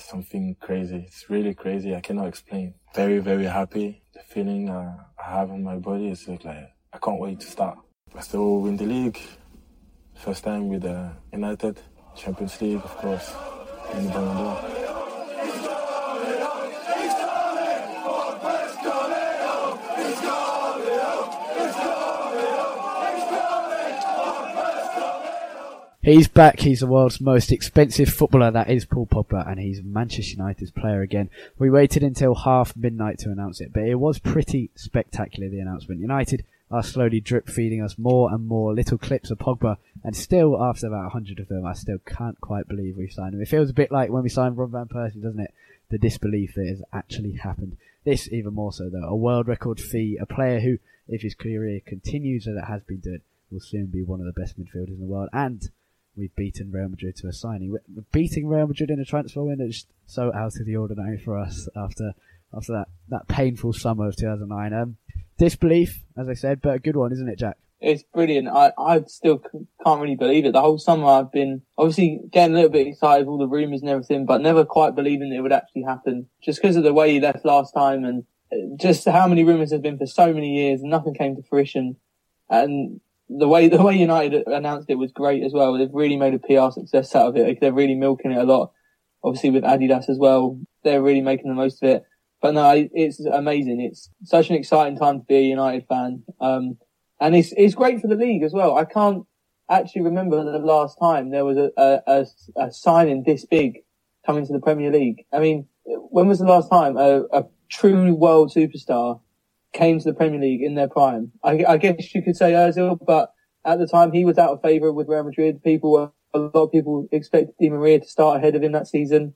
something crazy. It's really crazy. I cannot explain. Very, very happy. The feeling I have in my body is like, I can't wait to start. I still win the league. First time with uh, United. Champions League, of course. The Ballon. He's back. He's the world's most expensive footballer. That is Paul Pogba, and he's Manchester United's player again. We waited until half midnight to announce it, but it was pretty spectacular. The announcement. United are slowly drip feeding us more and more little clips of Pogba, and still, after about hundred of them, I still can't quite believe we signed him. It feels a bit like when we signed Robin van Persie, doesn't it? The disbelief that has actually happened. This even more so though. A world record fee. A player who, if his career continues as it has been doing, will soon be one of the best midfielders in the world. And we've beaten Real Madrid to a signing. Beating Real Madrid in a transfer window is so out of the ordinary for us after after that, that painful summer of 2009. Um, disbelief, as I said, but a good one, isn't it, Jack? It's brilliant. I, I still can't really believe it. The whole summer I've been obviously getting a little bit excited with all the rumours and everything, but never quite believing it would actually happen just because of the way he left last time and uh, just how many rumours have been for so many years and nothing came to fruition. And the way the way United announced it was great as well. They've really made a PR success out of it. They're really milking it a lot. Obviously with Adidas as well, they're really making the most of it. But no, it's amazing. It's such an exciting time to be a United fan. Um, and it's it's great for the league as well. I can't actually remember the last time there was a a, a, a signing this big coming to the Premier League. I mean, when was the last time a, a true world superstar came to the Premier League in their prime. I, I guess you could say Ozil, but at the time he was out of favour with Real Madrid. People were, a lot of people expected Di Maria to start ahead of him that season.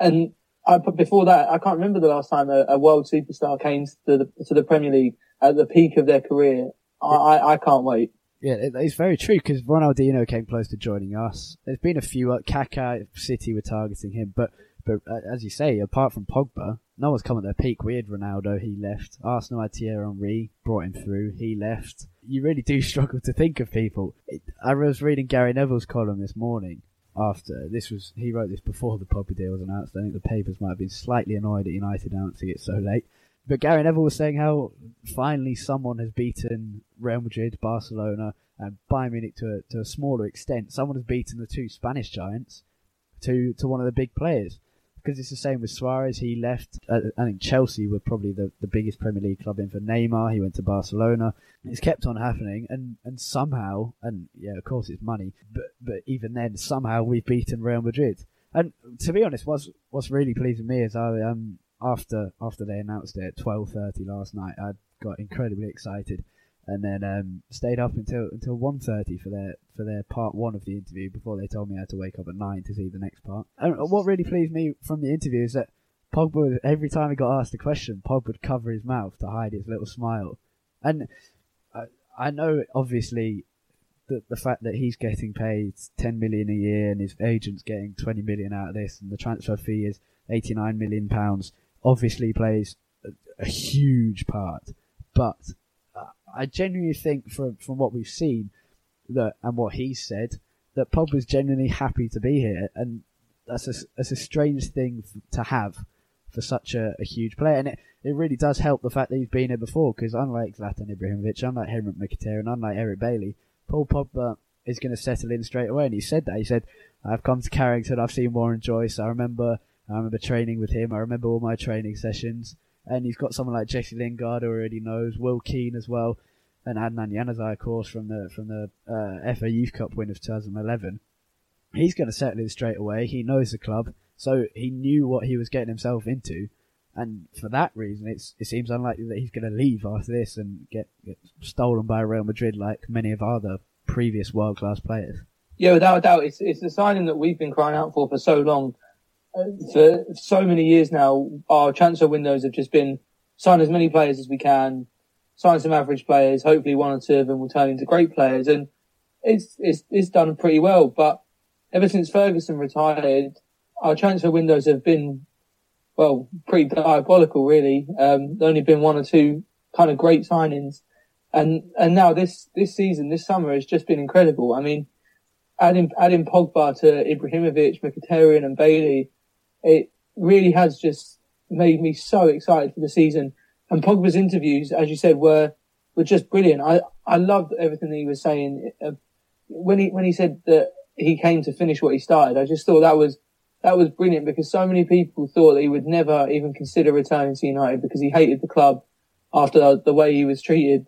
And I, before that, I can't remember the last time a, a world superstar came to the, to the Premier League at the peak of their career. I, I, I can't wait. Yeah, it's very true because Ronaldinho came close to joining us. There's been a few. Uh, Kaká, City were targeting him, but but uh, as you say, apart from Pogba, no one's come at their peak. We had Ronaldo, he left. Arsenal had Thierry Henry, brought him through, he left. You really do struggle to think of people. It, I was reading Gary Neville's column this morning. After this was, he wrote this before the Pogba deal was announced. I think the papers might have been slightly annoyed at United announcing it so late. But Gary Neville was saying how finally someone has beaten Real Madrid, Barcelona, and Bayern Munich to a, to a smaller extent. Someone has beaten the two Spanish giants to to one of the big players. Because it's the same with Suarez. He left. Uh, I think Chelsea were probably the, the biggest Premier League club in for Neymar. He went to Barcelona. It's kept on happening, and, and somehow, and yeah, of course it's money, but but even then, somehow we've beaten Real Madrid. And to be honest, what's what's really pleasing me is I um after after they announced it at twelve thirty last night, I got incredibly excited, and then um, stayed up until until one thirty for their for their part one of the interview before they told me I had to wake up at nine to see the next part. And what really pleased me from the interview is that Pogba, every time he got asked a question, Pogba would cover his mouth to hide his little smile, and I, I know obviously the the fact that he's getting paid ten million a year and his agent's getting twenty million out of this, and the transfer fee is eighty nine million pounds, obviously plays a, a huge part. But I genuinely think from from what we've seen that and what he said that Pogba's genuinely happy to be here, and that's a that's a strange thing to have for such a, a huge player, and it, it really does help the fact that he's been here before because unlike Zlatan Ibrahimovic, unlike Henrik Mkhitaryan, unlike Eric Bailly, Paul Pogba is going to settle in straight away. And he said that. He said, I've come to Carrington, I've seen Warren Joyce, I remember, I remember training with him, I remember all my training sessions. And he's got someone like Jesse Lingard who already knows, Will Keane as well, and Adnan Januzaj, of course, from the, from the, uh, FA Youth Cup win of 2011. He's going to settle in straight away. He knows the club, so he knew what he was getting himself into. And for that reason, it's, it seems unlikely that he's going to leave after this and get, get stolen by Real Madrid like many of our other previous world class players. Yeah, without a doubt, it's it's the signing that we've been crying out for for so long. Uh, for so many years now, our transfer windows have just been sign as many players as we can, sign some average players. Hopefully, one or two of them will turn into great players, and it's it's it's done pretty well. But ever since Ferguson retired, our transfer windows have been well, pretty diabolical, really. Um, only been one or two kind of great signings, and and now this this season, this summer has just been incredible. I mean, adding adding Pogba to Ibrahimovic, Mkhitaryan, and Bailly, it really has just made me so excited for the season. And Pogba's interviews, as you said, were were just brilliant. I I loved everything that he was saying uh, when he when he said that he came to finish what he started. I just thought that was that was brilliant because so many people thought that he would never even consider returning to United because he hated the club after the way he was treated.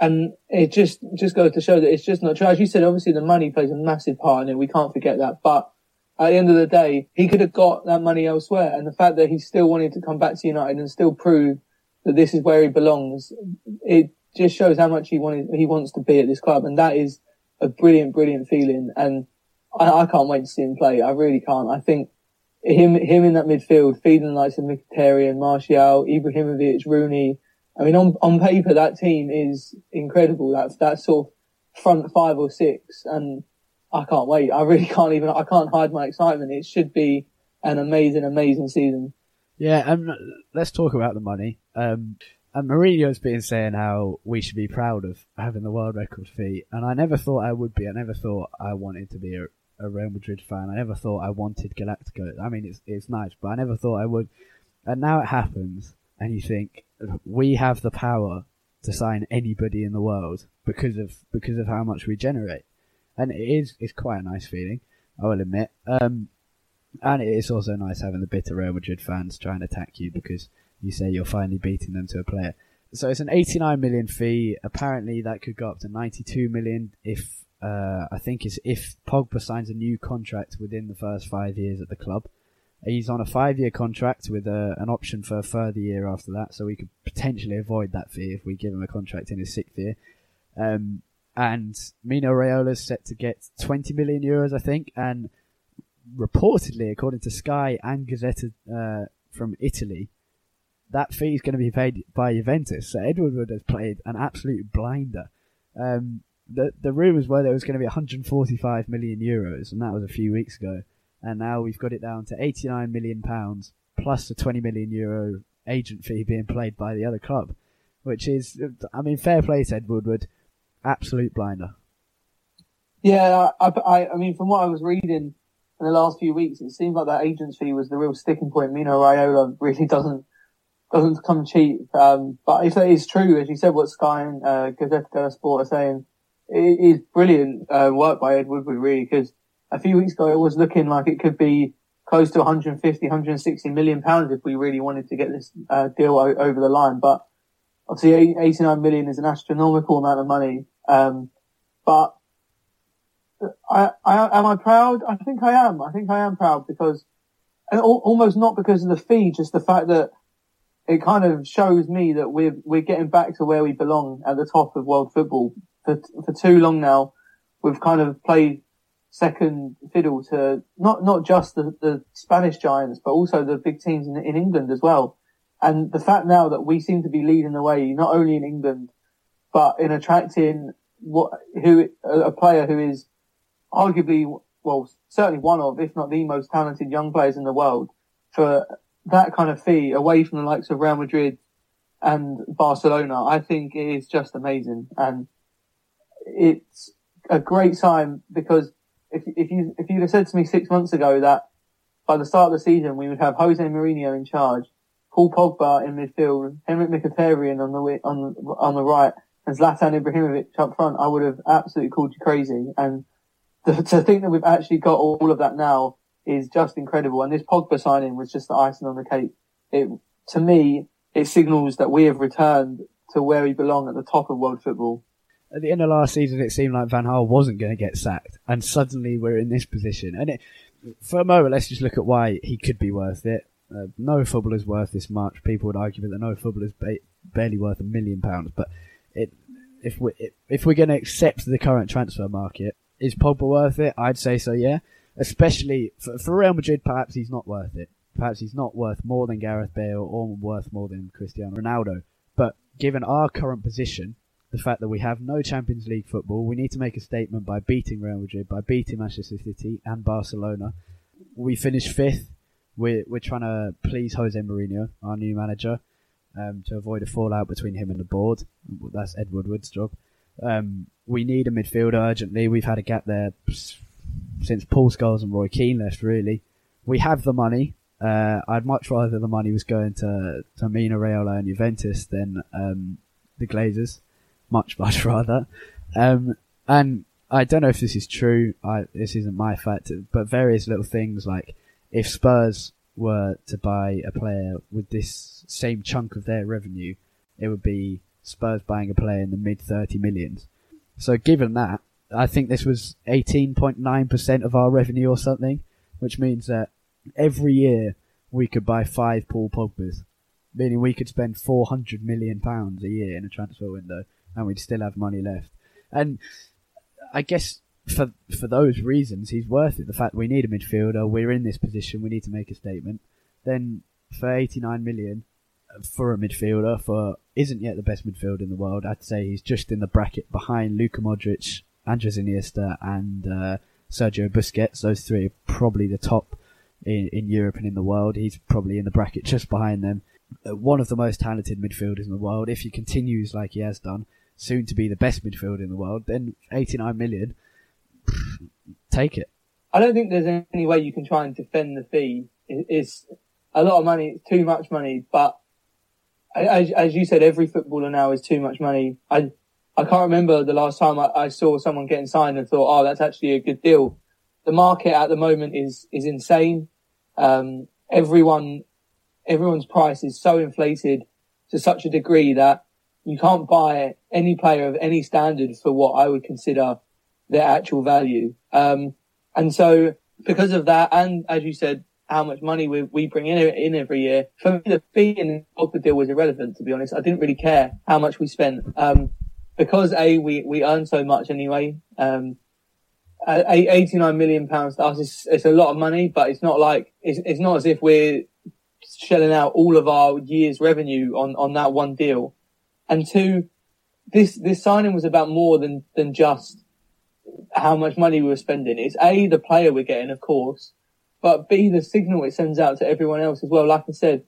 And it just, just goes to show that it's just not true. As you said, obviously the money plays a massive part in it. We can't forget that. But at the end of the day, he could have got that money elsewhere. And the fact that he still wanted to come back to United and still prove that this is where he belongs, it just shows how much he wanted, he wants to be at this club. And that is a brilliant, brilliant feeling. And I, I can't wait to see him play. I really can't. I think him him in that midfield, feeding likes of Mkhitaryan, Martial, Ibrahimovic, Rooney. I mean, on on paper, that team is incredible. That's that sort of front five or six, and I can't wait. I really can't even. I can't hide my excitement. It should be an amazing, amazing season. Yeah, and let's talk about the money. Um, and Mourinho's been saying how we should be proud of having the world record fee, and I never thought I would be. I never thought I wanted to be a, a Real Madrid fan. I never thought I wanted Galactico. I mean, it's it's nice, but I never thought I would. And now it happens, and you think we have the power to sign anybody in the world because of because of how much we generate, and it is it's quite a nice feeling. I will admit. Um, and it is also nice having the bitter Real Madrid fans try and attack you because you say you're finally beating them to a player. So it's an 89 million fee. Apparently, that could go up to 92 million if uh, I think is if Pogba signs a new contract within the first five years at the club. He's on a five-year contract with a, uh, an option for a further year after that, so we could potentially avoid that fee if we give him a contract in his sixth year. Um, and Mino Raiola is set to get 20 million euros, I think, and reportedly, according to Sky and Gazzetta uh, from Italy, that fee is going to be paid by Juventus. So Ed Woodward has played an absolute blinder. Um, the the rumours were there was going to be 145 million euros, and that was a few weeks ago. And now we've got it down to 89 million pounds plus the 20 million euro agent fee being paid by the other club, which is, I mean, fair play to Ed Woodward, absolute blinder. Yeah, I, I, I mean, from what I was reading in the last few weeks, it seems like that agent fee was the real sticking point. Mino Raiola really doesn't doesn't come cheap. Um, but if it is true, as you said, what Sky and uh, Gazzetta dello Sport are saying, it is brilliant uh, work by Ed Woodward, really, because a few weeks ago it was looking like it could be close to 150, 160 million pounds if we really wanted to get this uh, deal o- over the line. But obviously, 89 million is an astronomical amount of money. Um, but I, I, am I proud? I think I am. I think I am proud because and al- almost not because of the fee, just the fact that it kind of shows me that we're we're getting back to where we belong at the top of world football. For for too long now, we've kind of played second fiddle to not not just the, the Spanish giants, but also the big teams in, in England as well. And the fact now that we seem to be leading the way, not only in England, but in attracting what who a player who is arguably well certainly one of, if not the most talented young players in the world, for that kind of fee away from the likes of Real Madrid and Barcelona, I think it is just amazing. And it's a great sign because if, if you, if you'd have said to me six months ago that by the start of the season we would have Jose Mourinho in charge, Paul Pogba in midfield, Henrik Mkhitaryan on the, on, on the right, and Zlatan Ibrahimovic up front, I would have absolutely called you crazy. And to, think that we've actually got all of that now is just incredible. And this Pogba signing was just the icing on the cake. It, to me, it signals that we have returned to where we belong at the top of world football. At the end of last season, it seemed like Van Gaal wasn't going to get sacked, and suddenly we're in this position. And it, for a moment, let's just look at why he could be worth it. Uh, no footballer's worth this much. People would argue that no footballer's ba- barely worth a million pounds. But it, if we if we're going to accept the current transfer market, is Pogba worth it? I'd say so. Yeah especially for, for Real Madrid, perhaps he's not worth it. Perhaps he's not worth more than Gareth Bale or worth more than Cristiano Ronaldo. But given our current position, the fact that we have no Champions League football, we need to make a statement by beating Real Madrid, by beating Manchester City and Barcelona. We finished fifth. We're, we're trying to please Jose Mourinho, our new manager, um, to avoid a fallout between him and the board. That's Ed Woodward's job. Um, we need a midfielder urgently. We've had a gap there since Paul Scholes and Roy Keane left, really. We have the money. Uh, I'd much rather the money was going to, to Mino Raiola and Juventus than um, the Glazers. Much, much rather. Um, and I don't know if this is true. I, this isn't my fact, but various little things like if Spurs were to buy a player with this same chunk of their revenue, it would be Spurs buying a player in the mid 30 millions. So given that, I think this was 18.9% of our revenue or something, which means that every year we could buy five Paul Pogbas, meaning we could spend 400 million pounds a year in a transfer window and we'd still have money left. And I guess for for those reasons, he's worth it. The fact we need a midfielder, we're in this position, we need to make a statement. Then for 89 million for a midfielder, for isn't yet the best midfielder in the world, I'd say he's just in the bracket behind Luka Modric Andres Iniesta and uh, Sergio Busquets. Those three are probably the top in, in Europe and in the world. He's probably in the bracket just behind them. Uh, one of the most talented midfielders in the world. If he continues like he has done, soon to be the best midfielder in the world, then 89 million, take it. I don't think there's any way you can try and defend the fee. It's a lot of money, it's too much money, but as, as you said, every footballer now is too much money. I, I can't remember the last time I, I, saw someone getting signed and thought, oh, that's actually a good deal. The market at the moment is, is insane. Um, everyone, everyone's price is so inflated to such a degree that you can't buy any player of any standard for what I would consider their actual value. Um, and so because of that, and as you said, how much money we, we bring in, in every year, for me, the fee in the deal was irrelevant, to be honest. I didn't really care how much we spent. Um, because a we we earn so much anyway. Um, eighty nine million pounds to us is it's a lot of money, but it's not like it's it's not as if we're shelling out all of our year's revenue on on that one deal. And two, this this signing was about more than than just how much money we were spending. It's a the player we're getting, of course, but b the signal it sends out to everyone else as well. Like I said,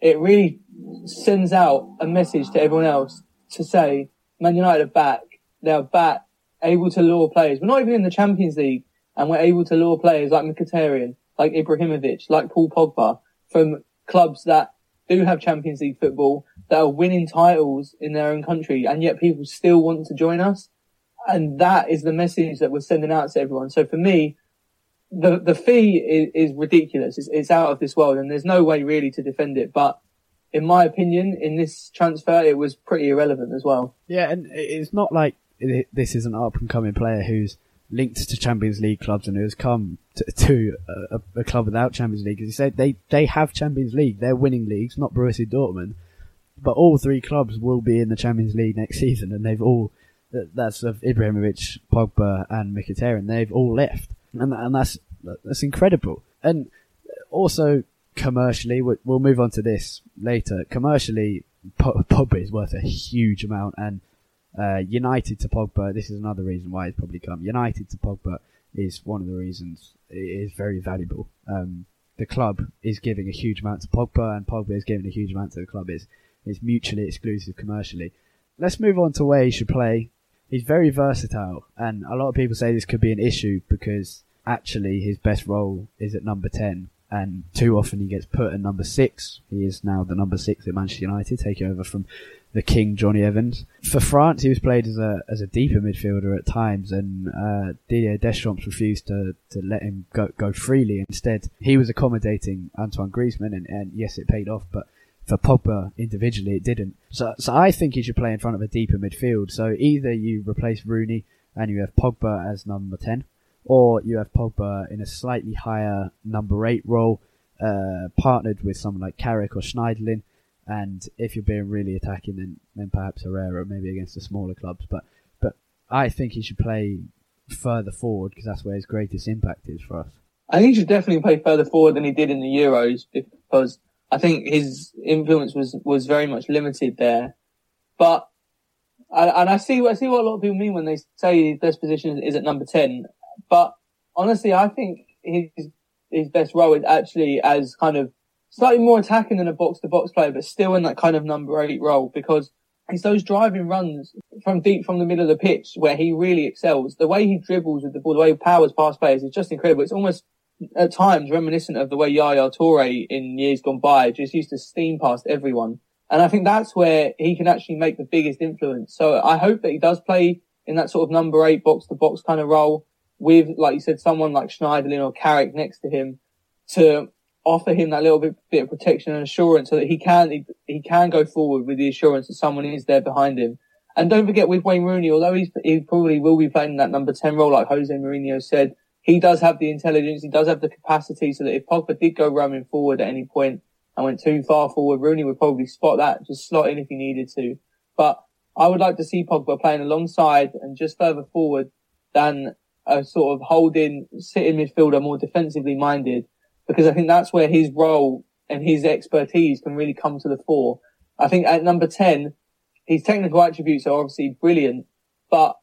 it really sends out a message to everyone else to say Man United are back. They are back, able to lure players. We're not even in the Champions League, and we're able to lure players like Mkhitaryan, like Ibrahimovic, like Paul Pogba from clubs that do have Champions League football, that are winning titles in their own country, and yet people still want to join us. And that is the message that we're sending out to everyone. So for me, the the fee is, is ridiculous. It's, it's out of this world, and there's no way really to defend it. But in my opinion, in this transfer, it was pretty irrelevant as well. Yeah, and it's not like this is an up and coming player who's linked to Champions League clubs and who has come to, to a, a, club without Champions League. As he said, they they have Champions League. They're winning leagues, not Borussia Dortmund, but all three clubs will be in the Champions League next season, and they've all that's of Ibrahimovic, Pogba, and Mkhitaryan. They've all left, and and that's that's incredible. And also commercially, we'll move on to this later. Commercially, Pogba is worth a huge amount, and uh, United to Pogba. This is another reason why he's probably come. United to Pogba is one of the reasons it is very valuable. Um, the club is giving a huge amount to Pogba, and Pogba is giving a huge amount to the club. It's, it's mutually exclusive commercially. Let's move on to where he should play. He's very versatile, and a lot of people say this could be an issue because actually his best role is at number 10 and too often he gets put at number six. He is now the number six at Manchester United, taking over from the king Jonny Evans. For France, he was played as a as a deeper midfielder at times, and uh, Didier Deschamps refused to, to let him go go freely. Instead, he was accommodating Antoine Griezmann, and, and yes, it paid off, but for Pogba individually, it didn't. So, so I think he should play in front of a deeper midfield. So either you replace Rooney and you have Pogba as number ten, or you have Pogba in a slightly higher number eight role, uh, partnered with someone like Carrick or Schneiderlin. And if you're being really attacking, then then perhaps Herrera, maybe against the smaller clubs. But but I think he should play further forward because that's where his greatest impact is for us. I think he should definitely play further forward than he did in the Euros because I think his influence was was very much limited there. But and I see I see what a lot of people mean when they say his best position is at number ten. But honestly, I think his his best role is actually as kind of slightly more attacking than a box to box player, but still in that kind of number eight role because it's those driving runs from deep from the middle of the pitch where he really excels. The way he dribbles with the ball, the way he powers past players is just incredible. It's almost at times reminiscent of the way Yaya Toure in years gone by just used to steam past everyone. And I think that's where he can actually make the biggest influence. So I hope that he does play in that sort of number eight box to box kind of role with, like you said, someone like Schneiderlin or Carrick next to him to offer him that little bit, bit of protection and assurance so that he can, he, he, can go forward with the assurance that someone is there behind him. And don't forget with Wayne Rooney, although he's, he probably will be playing that number 10 role, like Jose Mourinho said, he does have the intelligence, he does have the capacity so that if Pogba did go roaming forward at any point and went too far forward, Rooney would probably spot that, just slot in if he needed to. But I would like to see Pogba playing alongside and just further forward than a sort of holding, sitting midfielder, more defensively minded, because I think that's where his role and his expertise can really come to the fore. I think at number 10, his technical attributes are obviously brilliant, but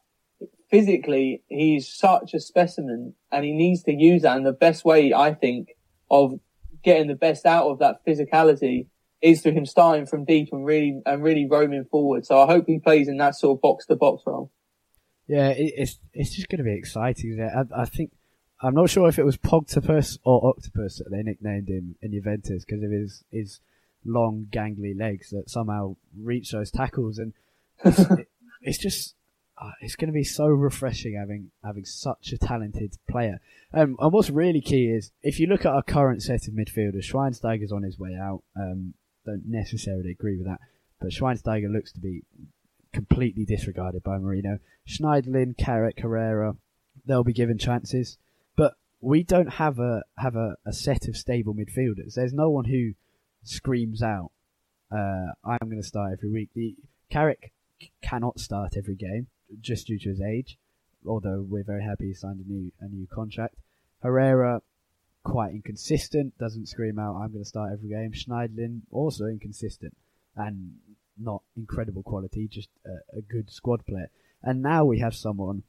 physically, he's such a specimen and he needs to use that. And the best way, I think, of getting the best out of that physicality is through him starting from deep and really, and really roaming forward. So I hope he plays in that sort of box to box role. Yeah, it, it's it's just going to be exciting. I, I think I'm not sure if it was Pogtopus or Octopus that they nicknamed him in Juventus because of his his long gangly legs that somehow reach those tackles, and it's, it, it's just uh, it's going to be so refreshing having having such a talented player. Um, and what's really key is if you look at our current set of midfielders, Schweinsteiger's on his way out. Um, don't necessarily agree with that, but Schweinsteiger looks to be completely disregarded by Mourinho. Schneiderlin, Carrick, Herrera, they'll be given chances, but we don't have a have a, a set of stable midfielders. There's no one who screams out, uh, "I'm going to start every week." The Carrick cannot start every game just due to his age, although we're very happy he signed a new a new contract. Herrera quite inconsistent, doesn't scream out "I'm going to start every game." Schneiderlin also inconsistent and not incredible quality, just a, a good squad player. And now we have someone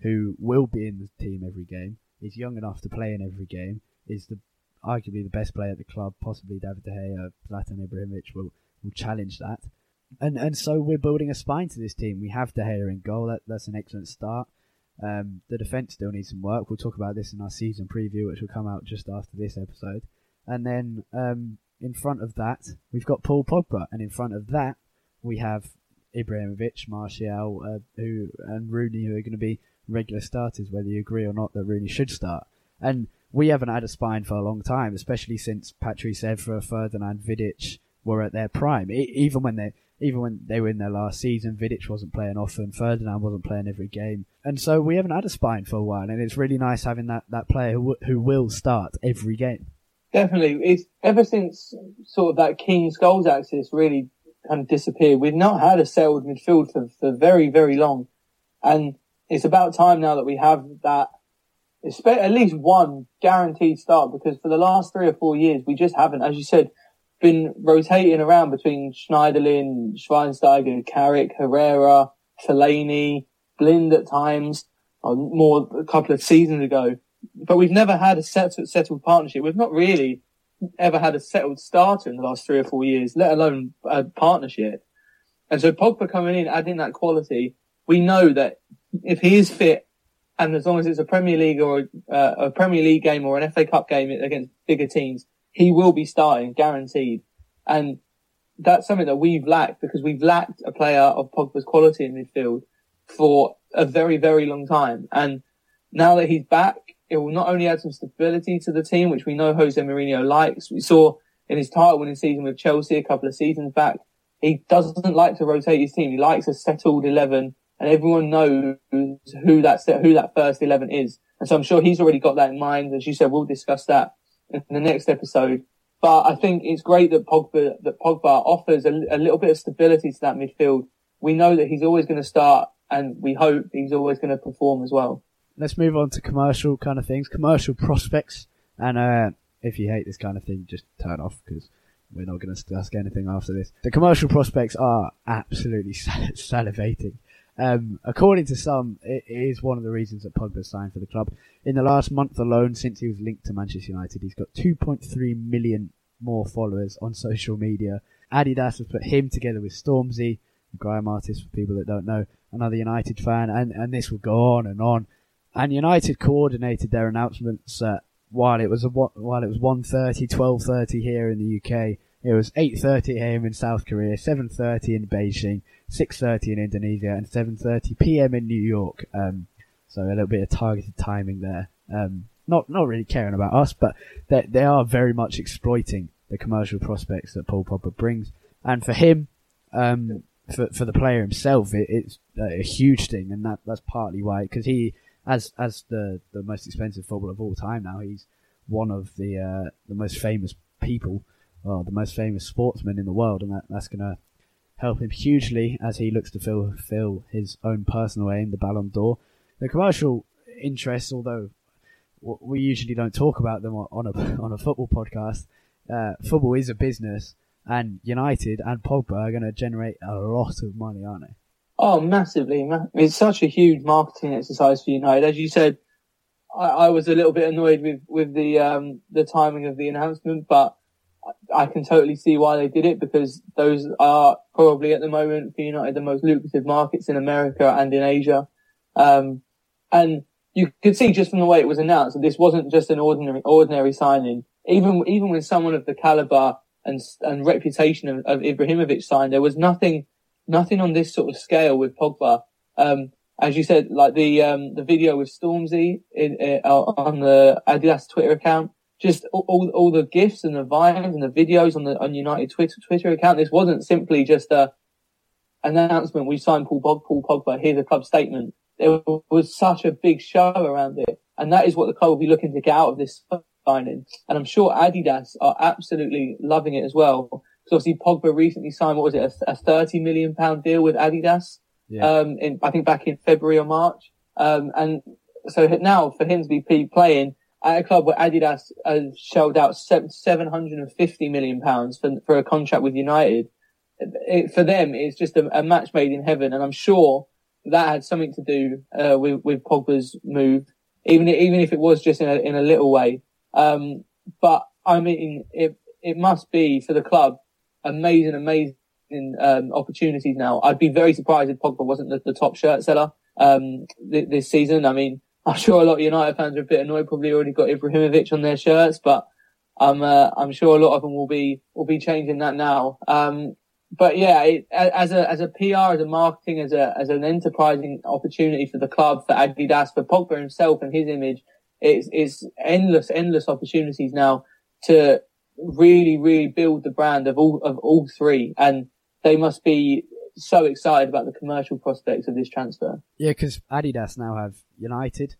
who will be in the team every game, is young enough to play in every game, is the arguably the best player at the club, possibly David De Gea, Zlatan Ibrahimovic will, will challenge that. And and so we're building a spine to this team. We have De Gea in goal, that, that's an excellent start. Um, the defence still needs some work. We'll talk about this in our season preview, which will come out just after this episode. And then um, in front of that, we've got Paul Pogba, and in front of that, we have Ibrahimovic, Martial, uh, who and Rooney, who are going to be regular starters, whether you agree or not that Rooney should start. And we haven't had a spine for a long time, especially since Patrice Evra, Ferdinand, Vidic were at their prime. It, even when they, even when they were in their last season, Vidic wasn't playing often, Ferdinand wasn't playing every game, and so we haven't had a spine for a while, and it's really nice having that, that player who, who will start every game. Definitely, it's ever since sort of that Keane Scholes axis really kind of disappeared. We've not had a settled midfield for, for very very long, and it's about time now that we have that at least one guaranteed start because for the last three or four years we just haven't, as you said, been rotating around between Schneiderlin, Schweinsteiger, Carrick, Herrera, Fellaini, Blind at times, more a couple of seasons ago. But we've never had a settled, settled partnership. We've not really ever had a settled starter in the last three or four years, let alone a partnership. And so Pogba coming in, adding that quality, we know that if he is fit and as long as it's a Premier League or uh, a Premier League game or an FA Cup game against bigger teams, he will be starting, guaranteed. And that's something that we've lacked because we've lacked a player of Pogba's quality in midfield for a very, very long time. And now that he's back, it will not only add some stability to the team, which we know Jose Mourinho likes. We saw in his title winning season with Chelsea a couple of seasons back. He doesn't like to rotate his team. He likes a settled 11 and everyone knows who that who that first eleven is. And so I'm sure he's already got that in mind. As you said, we'll discuss that in the next episode. But I think it's great that Pogba that Pogba offers a, a little bit of stability to that midfield. We know that he's always going to start, and we hope he's always going to perform as well. Let's move on to commercial kind of things, commercial prospects. And uh, if you hate this kind of thing, just turn off because we're not going to discuss anything after this. The commercial prospects are absolutely salivating. Um, according to some, it is one of the reasons that Pogba signed for the club. In the last month alone, since he was linked to Manchester United, he's got 2.3 million more followers on social media. Adidas has put him together with Stormzy, a grime artist for people that don't know, another United fan, and, and this will go on and on. And United coordinated their announcements uh, while it was a, while it was 1:30, 12:30 here in the UK. It was 8:30 a.m. in South Korea, 7:30 in Beijing, 6.30 in Indonesia and 7.30 p.m. in New York. Um, so a little bit of targeted timing there. Um, not, not really caring about us, but they, they are very much exploiting the commercial prospects that Paul Pogba brings. And for him, um, for, for the player himself, it, it's a huge thing. And that, that's partly why, because he, as, as the, the most expensive footballer of all time now, he's one of the, uh, the most famous people, well, the most famous sportsmen in the world. And that, that's going to help him hugely as he looks to fulfill his own personal aim, the Ballon d'Or. The commercial interests, although we usually don't talk about them on a on a football podcast, uh, football is a business, and United and Pogba are going to generate a lot of money, aren't they? Oh, massively! It's such a huge marketing exercise for United. As you said, I, I was a little bit annoyed with with the um, the timing of the announcement, but I can totally see why they did it because those are probably at the moment for United the most lucrative markets in America and in Asia. Um, and you could see just from the way it was announced that this wasn't just an ordinary, ordinary signing. Even, even when someone of the caliber and, and reputation of, of Ibrahimovic signed, there was nothing, nothing on this sort of scale with Pogba. Um, as you said, like the, um, the video with Stormzy in, in, uh, on the Adidas Twitter account, just all, all the gifs and the vines and the videos on the on United Twitter Twitter account. This wasn't simply just a announcement. We signed Paul Pogba. Paul Pogba. Here's a club statement. There was such a big show around it, and that is what the club will be looking to get out of this signing. And I'm sure Adidas are absolutely loving it as well. Because obviously Pogba recently signed what was it a, a 30 million pound deal with Adidas. Yeah. Um, in I think back in February or March. Um, and so now for him to be playing at a club where Adidas has shelled out 750 million pounds for, for a contract with United. It, for them, it's just a, a, match made in heaven. And I'm sure that had something to do, uh, with, with Pogba's move, even, even if it was just in a, in a little way. Um, but I mean, it, it must be for the club amazing, amazing, um, opportunities now. I'd be very surprised if Pogba wasn't the, the top shirt seller, um, th- this season. I mean, I'm sure a lot of United fans are a bit annoyed. Probably already got Ibrahimovic on their shirts, but I'm uh, I'm sure a lot of them will be will be changing that now. Um, but yeah, it, as a as a PR, as a marketing, as a as an enterprising opportunity for the club, for Adidas, for Pogba himself and his image, it's it's endless endless opportunities now to really really build the brand of all of all three. And they must be so excited about the commercial prospects of this transfer. Yeah, because Adidas now have United,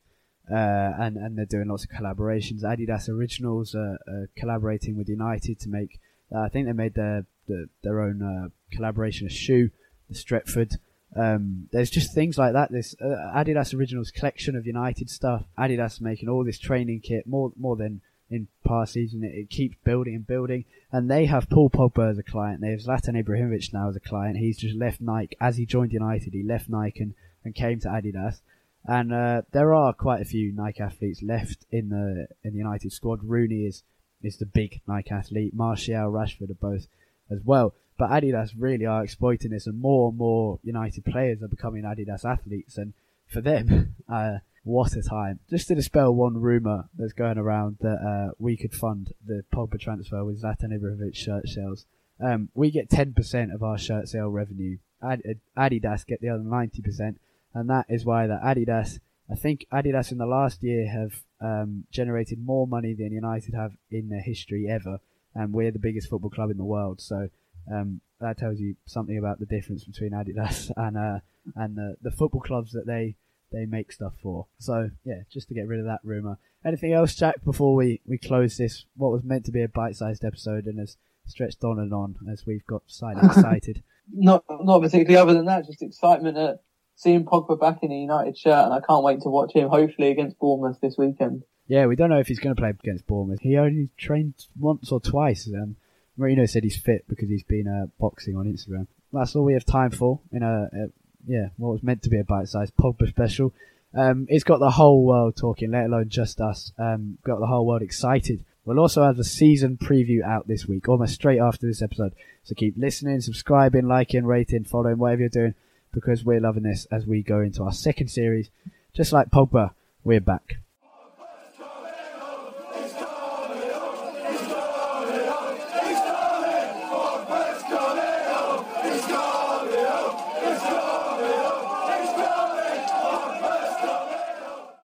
uh, and and they're doing lots of collaborations. Adidas Originals are, are collaborating with United to make. Uh, I think they made their their, their own uh, collaboration of shoe, the Stretford. Um, there's just things like that. This uh, Adidas Originals collection of United stuff. Adidas making all this training kit more more than in past season. It, it keeps building and building, and they have Paul Pogba as a client. They have Zlatan Ibrahimovic now as a client. He's just left Nike as he joined United. He left Nike and, and came to Adidas. And uh, there are quite a few Nike athletes left in the in the United squad. Rooney is is the big Nike athlete. Martial, Rashford are both as well. But Adidas really are exploiting this, and more and more United players are becoming Adidas athletes. And for them, uh, what a time! Just to dispel one rumor that's going around that uh, we could fund the Pogba transfer with Zlatan Ibrahimovic shirt sales. Um, we get 10% of our shirt sale revenue. Ad- Adidas get the other 90%, and that is why the Adidas. I think Adidas in the last year have um, generated more money than United have in their history ever, and we're the biggest football club in the world. So um, that tells you something about the difference between Adidas and uh, and the, the football clubs that they they make stuff for. So yeah, just to get rid of that rumor. Anything else, Jack? Before we we close this, what was meant to be a bite-sized episode and has stretched on and on as we've got slightly excited. Not not particularly. Other than that, just excitement at seeing Pogba back in a United shirt, and I can't wait to watch him. Hopefully against Bournemouth this weekend. Yeah, we don't know if he's going to play against Bournemouth. He only trained once or twice. Um, Mourinho said he's fit because he's been uh, boxing on Instagram. That's all we have time for in a, a yeah, what was meant to be a bite-sized Pogba special. Um, it's got the whole world talking, let alone just us. Um, got the whole world excited. We'll also have the season preview out this week, almost straight after this episode. So keep listening, subscribing, liking, rating, following, whatever you're doing, because we're loving this as we go into our second series. Just like Pogba, we're back.